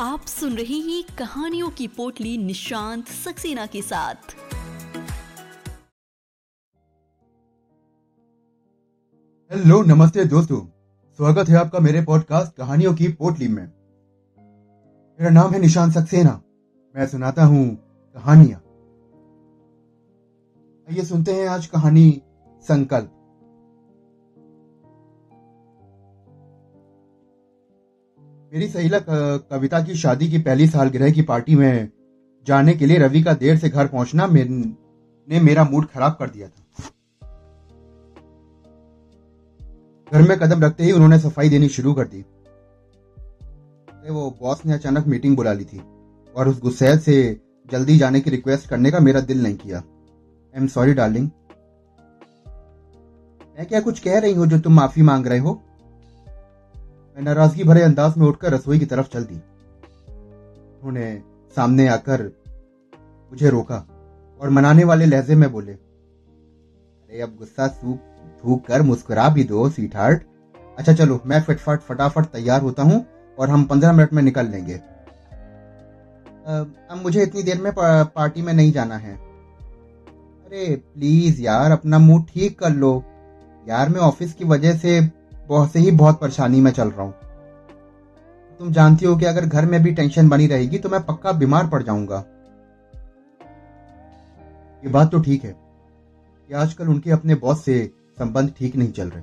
आप सुन रहे हैं कहानियों की पोटली निशांत सक्सेना के साथ। हेलो, नमस्ते दोस्तों। स्वागत है आपका मेरे पॉडकास्ट कहानियों की पोटली में। मेरा नाम है निशांत सक्सेना। मैं सुनाता हूँ कहानियाँ। आइए सुनते हैं आज कहानी संकल्प। मेरी सहेला कविता की शादी की पहली सालगिरह की पार्टी में जाने के लिए रवि का देर से घर पहुँचना ने मेरा मूड खराब कर दिया था। घर में कदम रखते ही उन्होंने सफ़ाई देनी शुरू कर दी। वो बॉस ने अचानक मीटिंग बुला ली थी और उस गुस्सेल से जल्दी जाने की रिक्वेस्ट करने का मेरा दिल नहीं किया। आई एम सॉरी डार्लिंग मैं क्या कुछ कह रही हूँ जो तुम माफ़ी मांग रहे हो? मैं नाराज़गी भरे अंदाज में उठकर रसोई की तरफ़ चल दी उन्होंने सामने आकर मुझे रोका और मनाने वाले लहजे में बोले, अरे, अब गुस्सा सूख थूक कर मुस्कुरा भी दो स्वीट हार्ट अच्छा चलो, मैं फटफट, फटाफट तैयार होता हूँ और हम पंद्रह मिनट में निकल लेंगे। अब मुझे इतनी देर में पार्टी में नहीं जाना है। अरे, प्लीज़ यार, अपना मूड ठीक कर लो। यार, मैं ऑफ़िस की वजह से बहुत से ही बहुत परेशानी में चल रहा हूँ। तुम जानती हो कि अगर घर में भी टेंशन बनी रहेगी तो मैं पक्का बीमार पड़ जाऊँगा। ये बात तो ठीक है कि आजकल उनके अपने बॉस से संबंध ठीक नहीं चल रहे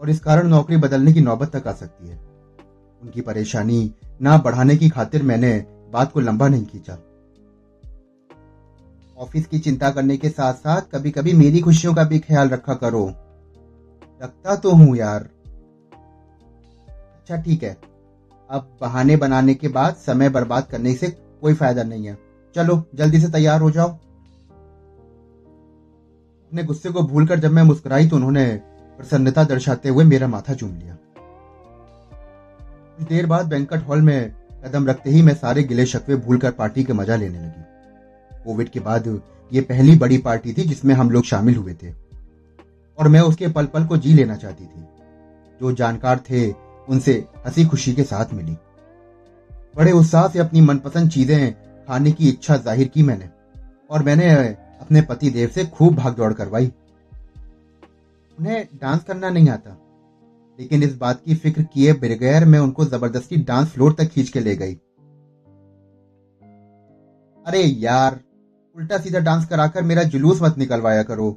और इस कारण नौकरी बदलने की नौबत तक आ सकती है। उनकी परेशानी ना बढ़ाने की खातिर मैंने बात को लंबा नहीं खींचा। ऑफ़िस की चिंता करने के साथ साथ कभी कभी मेरी खुशियों का भी ख्याल रखा करो। लगता तो हूँ यार। अच्छा ठीक है। अब बहाने बनाने के बाद समय बर्बाद करने से कोई फ़ायदा नहीं है। चलो, जल्दी से तैयार हो जाओ। अपने गुस्से को भूलकर जब मैं मुस्कुराई तो उन्होंने प्रसन्नता दर्शाते हुए मेरा माथा चूम लिया। कुछ देर बाद बैंकट हॉल में कदम रखते ही मैं सारे गिले शक्वे भूलकर पार्टी के मज़ा लेने लगी। कोविड के बाद ये पहली बड़ी पार्टी थी जिसमें हम लोग शामिल हुए थे। और मैं उसके पल पल को जी लेना चाहती थी। जो जानकार थे, उनसे हँसी खुशी के साथ मिली। बड़े उत्साह से अपनी मनपसंद चीज़ें खाने की इच्छा ज़ाहिर की मैंने, और मैंने अपने पति देव से खूब भाग दौड़ करवाई। उन्हें डांस करना नहीं आता, लेकिन इस बात की फ़िक्र किए बगैर मैं उनको ज़बरदस्ती डांस फ्लोर तक खींच के ले गई। अरे यार उल्टा सीधा डांस कराकर मेरा जुलूस मत निकलवाया करो।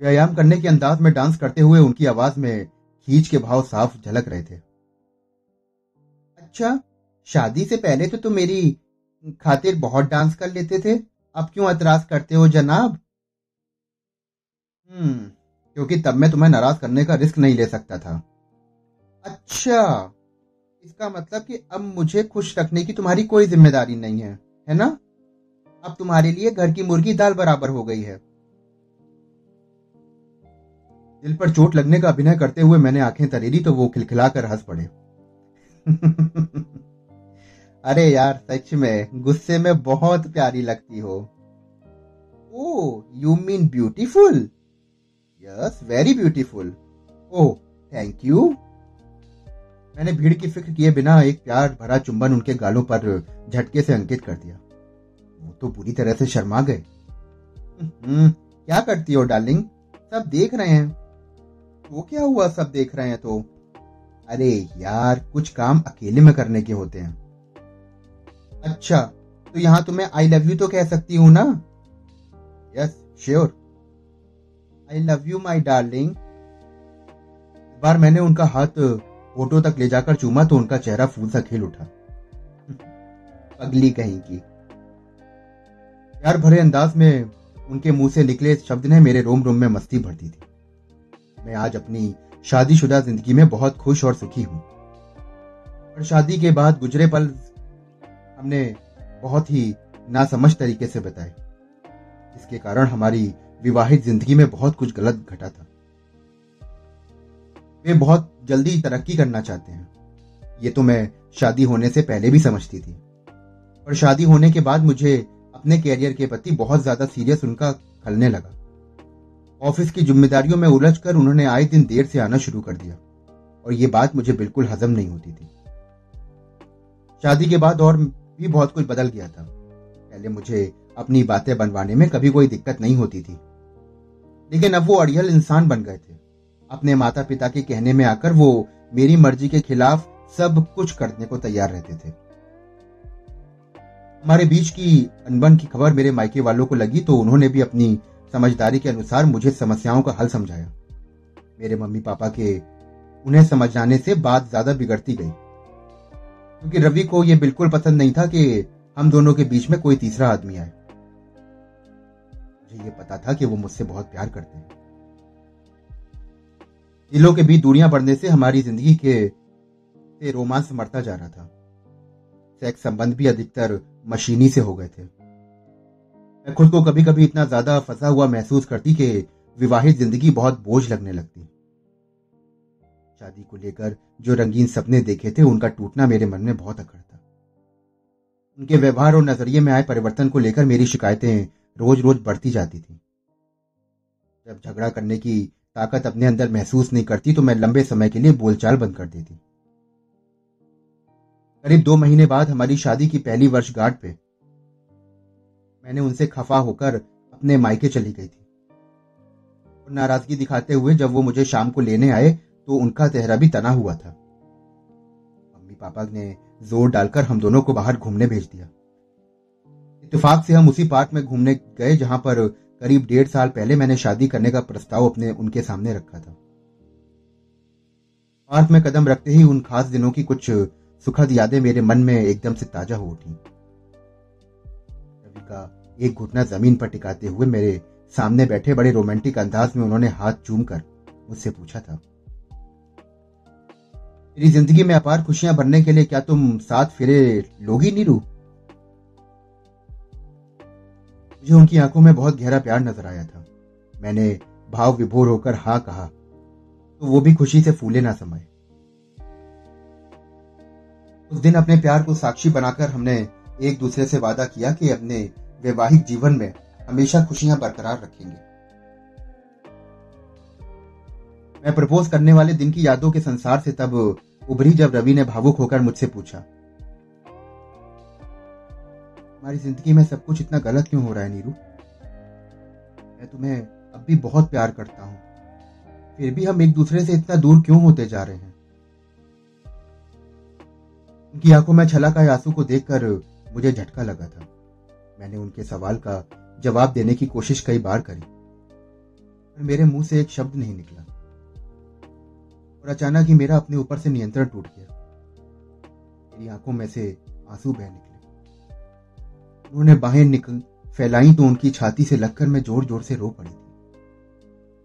व्यायाम करने के अंदाज में डांस करते हुए उनकी आवाज़ में खींच के भाव साफ़ झलक रहे थे। अच्छा शादी से पहले तो तुम मेरी खातिर बहुत डांस कर लेते थे। अब क्यों एतराज़ करते हो जनाब? हम्म क्योंकि तब मैं तुम्हें नाराज़ करने का रिस्क नहीं ले सकता था। अच्छा इसका मतलब कि अब मुझे खुश रखने की तुम्हारी कोई ज़िम्मेदारी नहीं है है ना? अब तुम्हारे लिए घर की मुर्गी दाल बराबर हो गई है। दिल पर चोट लगने का अभिनय करते हुए मैंने आँखें तरेरी तो वो खिलखिलाकर हंस पड़े। अरे यार सच में गुस्से में बहुत प्यारी लगती हो। ओ you mean beautiful yes very beautiful oh thank you मैंने भीड़ की फ़िक्र किए बिना एक प्यार भरा चुंबन उनके गालों पर झटके से अंकित कर दिया। वो तो बुरी तरह से शर्मा गए। हम्म, क्या करती हो डार्लिंग सब देख रहे हैं। वो क्या हुआ सब देख रहे हैं तो? अरे यार, कुछ काम अकेले में करने के होते हैं। अच्छा तो यहाँ तुम्हें आई लव यू तो कह सकती हूँ ना? Yes sure I love you my darling बार मैंने उनका हाथ फ़ोटो तक ले जाकर चूमा तो उनका चेहरा फूल सा खेल उठा। पगली कहीं की। प्यार भरे अंदाज में उनके मुँह से निकले शब्द ने मेरे रोम रोम में मस्ती भर दी थी। मैं आज अपनी शादीशुदा ज़िंदगी में बहुत खुश और सुखी हूँ। और शादी के बाद गुजरे पल हमने बहुत ही नासमझ तरीके से बताए। इसके कारण हमारी विवाहित ज़िंदगी में बहुत कुछ गलत घटा था। वे बहुत जल्दी तरक्की करना चाहते हैं। ये तो मैं शादी होने से पहले भी समझती थी। पर शादी होने के बाद मुझे अपने कैरियर के प्रति बहुत ज़्यादा सीरियस उनका खलने लगा। ऑफ़िस की जिम्मेदारियों में उलझकर उन्होंने आए दिन देर से आना शुरू कर दिया। और ये बात मुझे बिल्कुल हजम नहीं होती थी। शादी के बाद और भी बहुत कुछ बदल गया था। पहले मुझे अपनी बातें बनवाने में कभी कोई दिक्कत नहीं होती थी। लेकिन अब वो अड़ियल इंसान बन गए थे। अपने माता पिता के कहने में आकर वो मेरी मर्ज़ी के खिलाफ सब कुछ करने को तैयार रहते थे। हमारे बीच की अनबन की खबर मेरे मायके वालों को लगी तो उन्होंने भी अपनी समझदारी के अनुसार मुझे समस्याओं का हल समझाया। मेरे मम्मी पापा के उन्हें समझाने से बात ज़्यादा बिगड़ती गई। क्योंकि रवि को यह बिल्कुल पसंद नहीं था कि हम दोनों के बीच में कोई तीसरा आदमी आए। मुझे ये पता था कि वो मुझसे बहुत प्यार करते हैं। दिलों के बीच दूरियाँ बढ़ने से हमारी ज़िंदगी के से रोमांस मरता जा रहा था। सेक्स संबंध भी अधिकतर मशीनी से हो गए थे। मैं खुद को कभी कभी इतना ज़्यादा फंसा हुआ महसूस करती कि विवाहित ज़िंदगी बहुत बोझ लगने लगती। शादी को लेकर जो रंगीन सपने देखे थे, उनका टूटना मेरे मन में बहुत अखड़ था। उनके व्यवहार और नज़रिए में आए परिवर्तन को लेकर मेरी शिकायतें रोज रोज बढ़ती जाती थी। जब झगड़ा करने की ताकत अपने अंदर महसूस नहीं करती तो मैं लंबे समय के लिए बोलचाल बंद कर देती। करीब दो महीने बाद हमारी शादी की पहली वर्षगांठ पे मैंने उनसे खफा होकर अपने मायके चली गई थी। और नाराज़गी दिखाते हुए जब वो मुझे शाम को लेने आए तो उनका चेहरा भी तना हुआ था। मम्मी पापा ने ज़ोर डालकर हम दोनों को बाहर घूमने भेज दिया। इत्तेफाक से हम उसी पार्क में घूमने गए, जहाँ पर करीब डेढ़ साल पहले मैंने शादी करने का प्रस्ताव अपने, उनके सामने रखा था। पार्क में कदम रखते ही उन खास दिनों की कुछ सुखद यादें मेरे मन में एकदम से ताज़ा हो उठी। रवि का एक घुटना ज़मीन पर टिकाते हुए मेरे सामने बैठे बड़े रोमांटिक अंदाज में उन्होंने हाथ चूम कर मुझसे पूछा था, मेरी ज़िंदगी में अपार खुशियाँ भरने के लिए क्या तुम साथ फिरे लोगी नीरू? मुझे उनकी आँखों में बहुत गहरा प्यार नज़र आया था। मैंने भाव विभोर होकर हा कहा तो वो भी खुशी से फूले ना समाये। उस दिन अपने प्यार को साक्षी बनाकर हमने एक दूसरे से वादा किया कि अपने वैवाहिक जीवन में हमेशा खुशियाँ बरकरार रखेंगे। मैं प्रपोज करने वाले दिन की यादों के संसार से तब उभरी जब रवि ने भावुक होकर मुझसे पूछा हमारी ज़िंदगी में सब कुछ इतना गलत क्यों हो रहा है नीरू? मैं तुम्हें अब भी बहुत प्यार करता हूँ। फिर भी हम एक दूसरे से इतना दूर क्यों होते जा रहे हैं? उनकी आँखों में छला का आँसू को देखकर मुझे झटका लगा था। मैंने उनके सवाल का जवाब देने की कोशिश कई बार करी, पर मेरे मुँह से एक शब्द नहीं निकला। और अचानक ही मेरा अपने ऊपर से नियंत्रण टूट गया। मेरी आँखों में से आँसू बह निकले। उन्होंने बाहें निकल फैलाई तो उनकी छाती से लगकर मैं ज़ोर ज़ोर से रो पड़ी थी।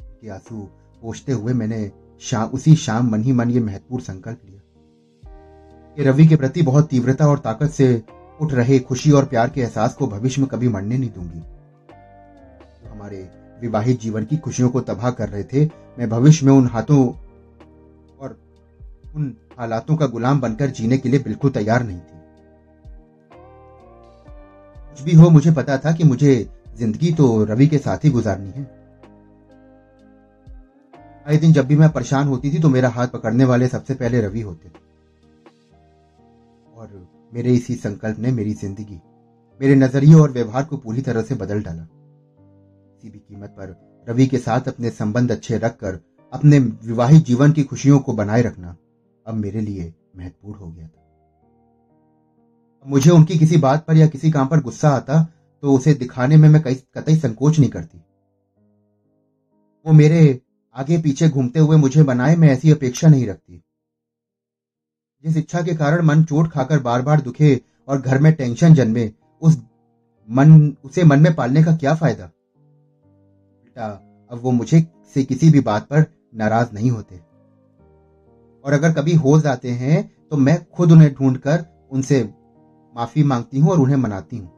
उनके आँसू पोछते हुए मैंने शाम उसी शाम मन ही मन ये महत्वपूर्ण संकल्प लिया कि रवि के प्रति बहुत तीव्रता और ताकत से उठ रहे खुशी और प्यार के एहसास को भविष्य में कभी मरने नहीं दूँगी। तो हमारे विवाहित जीवन की खुशियों को तबाह कर रहे थे, मैं भविष्य में उन हाथों और उन हालातों का गुलाम बनकर जीने के लिए बिल्कुल तैयार नहीं थी। कुछ भी हो, मुझे पता था कि मुझे ज़िंदगी तो रवि के साथ ही गुजारनी है। आए दिन जब भी मैं परेशान होती थी तो मेरा हाथ पकड़ने वाले सबसे पहले रवि होते थे। और मेरे इसी संकल्प ने मेरी ज़िंदगी, मेरे नज़रिए और व्यवहार को पूरी तरह से बदल डाला। किसी भी कीमत पर रवि के साथ अपने संबंध अच्छे रखकर, अपने विवाहित जीवन की खुशियों को बनाए रखना अब मेरे लिए महत्वपूर्ण हो गया था। मुझे उनकी किसी बात पर या किसी काम पर गुस्सा आता तो उसे दिखाने में मैं कतई संकोच नहीं करती। वो मेरे आगे पीछे घूमते हुए मुझे बनाए, मैं ऐसी अपेक्षा नहीं रखती। जिस इच्छा के कारण मन चोट खाकर बार बार दुखे और घर में टेंशन जन्मे, उस मन, उसे मन में पालने का क्या फ़ायदा? बेटा अब वो मुझे से किसी भी बात पर नाराज़ नहीं होते। और अगर कभी हो जाते हैं तो मैं खुद उन्हें ढूंढकर उनसे माफ़ी मांगती हूँ और उन्हें मनाती हूँ।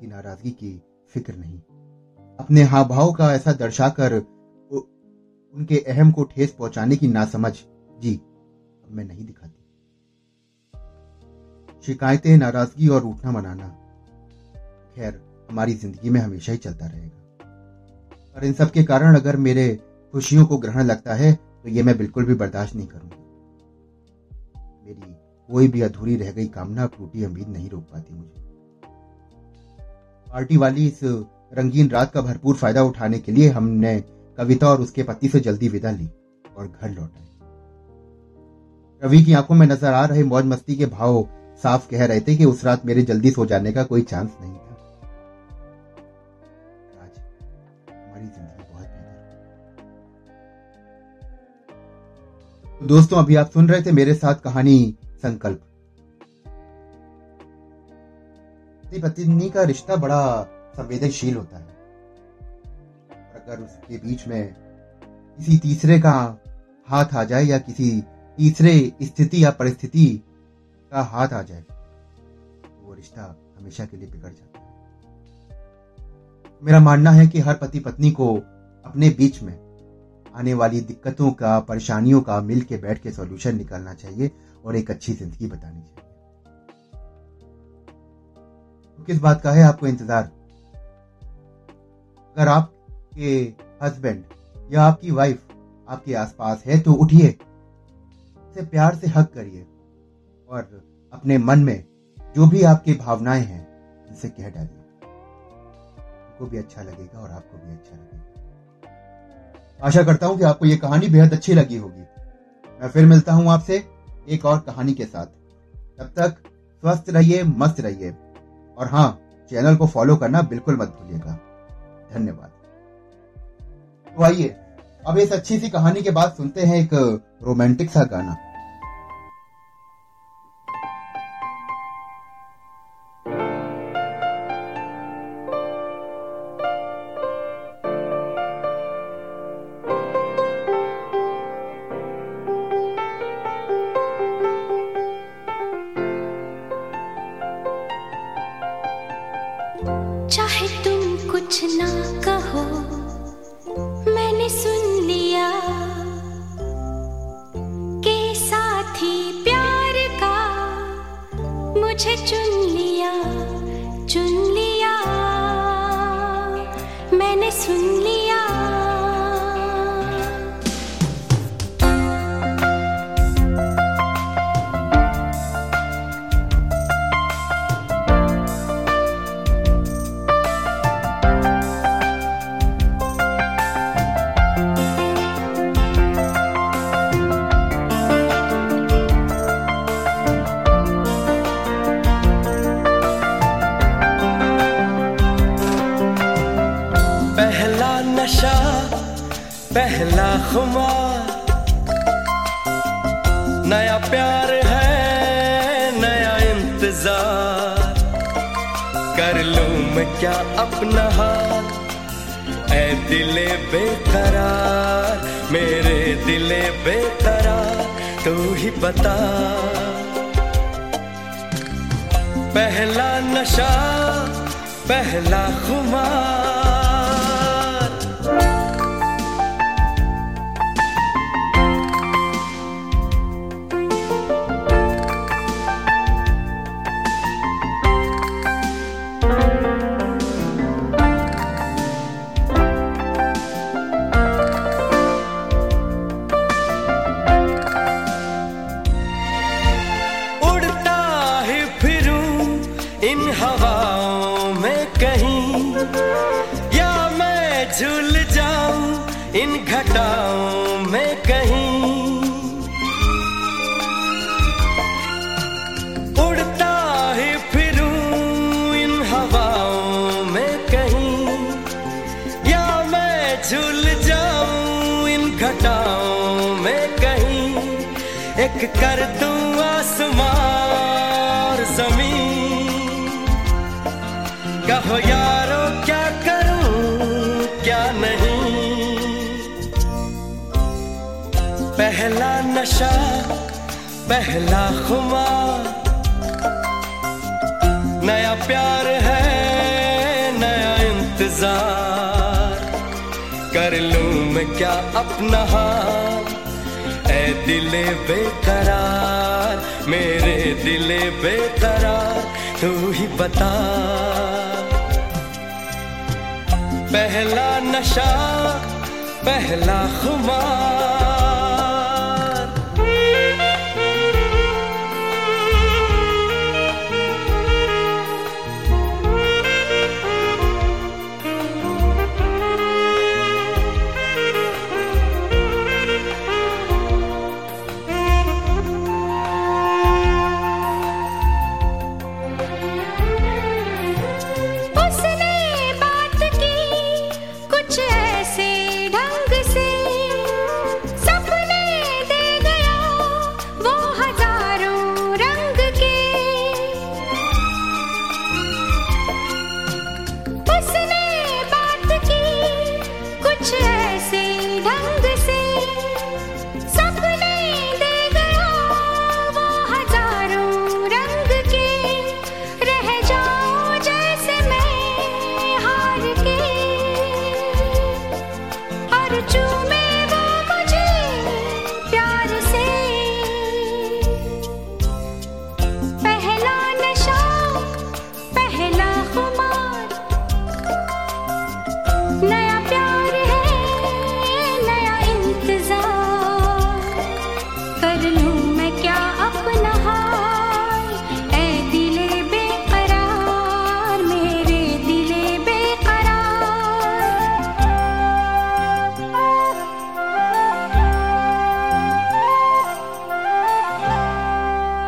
कि नाराज़गी की फ़िक्र नहीं। अपने हाव भाव का ऐसा दर्शाकर उनके अहम को ठेस पहुँचाने की नासमझ। जी। मैं नहीं दिखाती। शिकायतें, नाराज़गी और उठना मनाना। खैर, हमारी ज़िंदगी में हमेशा ही चलता रहेगा। और इन सब के कारण अगर मेरे खुशियों को ग्रहण लगता है तो ये मैं बिल्कुल भी बर्दाश्त नहीं करूँगी। मेरी कोई भी अधूरी रह गई कामना टूटी उम्मीद नहीं रोक पाती मुझे। पार्टी वाली इस रंगीन रात का भरपूर फ़ायदा उठाने के लिए हमने कविता और उसके पति से जल्दी विदा ली और घर लौटाए रवि की आँखों में नज़र आ रहे मौज मस्ती के भाव साफ़ कह रहे थे कि उस रात मेरे जल्दी सो जाने का कोई चांस नहीं था। आज हमारी ज़िंदगी बहुत बेहतर तो दोस्तों, अभी आप सुन रहे थे मेरे साथ कहानी संकल्प। पति पत्नी का रिश्ता बड़ा संवेदनशील होता है। अगर उसके बीच में किसी तीसरे का हाथ आ जाए या किसी तीसरे स्थिति या परिस्थिति का हाथ आ जाए तो वो रिश्ता हमेशा के लिए बिगड़ जाता है। मेरा मानना है कि हर पति पत्नी को अपने बीच में आने वाली दिक्कतों का, परेशानियों का मिल के बैठ के सॉल्यूशन निकालना चाहिए और एक अच्छी ज़िंदगी बतानी चाहिए। तो किस बात का है आपको इंतज़ार? अगर आपके हस्बैंड या आपकी वाइफ आपके आसपास है तो उठिए। से प्यार से हक करिए और अपने मन में जो भी आपकी भावनाएँ हैं, उनसे कह डालिए। उनको भी अच्छा लगेगा और आपको भी अच्छा लगेगा। आशा करता हूँ कि आपको यह कहानी बेहद अच्छी लगी होगी। मैं फिर मिलता हूँ आपसे एक और कहानी के साथ। तब तक स्वस्थ रहिए, मस्त रहिए। और हाँ चैनल को फॉलो करना बिल्कुल मत भूलिएगा। धन्यवाद। तो आइए अब इस अच्छी सी कहानी के बाद सुनते हैं एक रोमांटिक सा गाना। मैंने सुन नशा, पहला खुमार। नया प्यार है, नया इंतज़ार। कर लूँ मैं क्या अपना हाथ ऐ दिले बेकरार, मेरे दिले बेकरार, तू ही बता। पहला नशा, पहला खुमार। कहीं। उड़ता ही फिरूं इन हवाओं में कहीं। या मैं झूल जाऊँ इन घटाओं में कहीं। एक कर दूँ आसमां और ज़मीन। कहो यारो पहला नशा, पहला खुमार नया प्यार है, नया इंतज़ार। कर लूँ मैं क्या अपना हाथ ऐ दिले बेकरार, मेरे दिले बेकरार, तू ही बता। पहला नशा, पहला खुमार।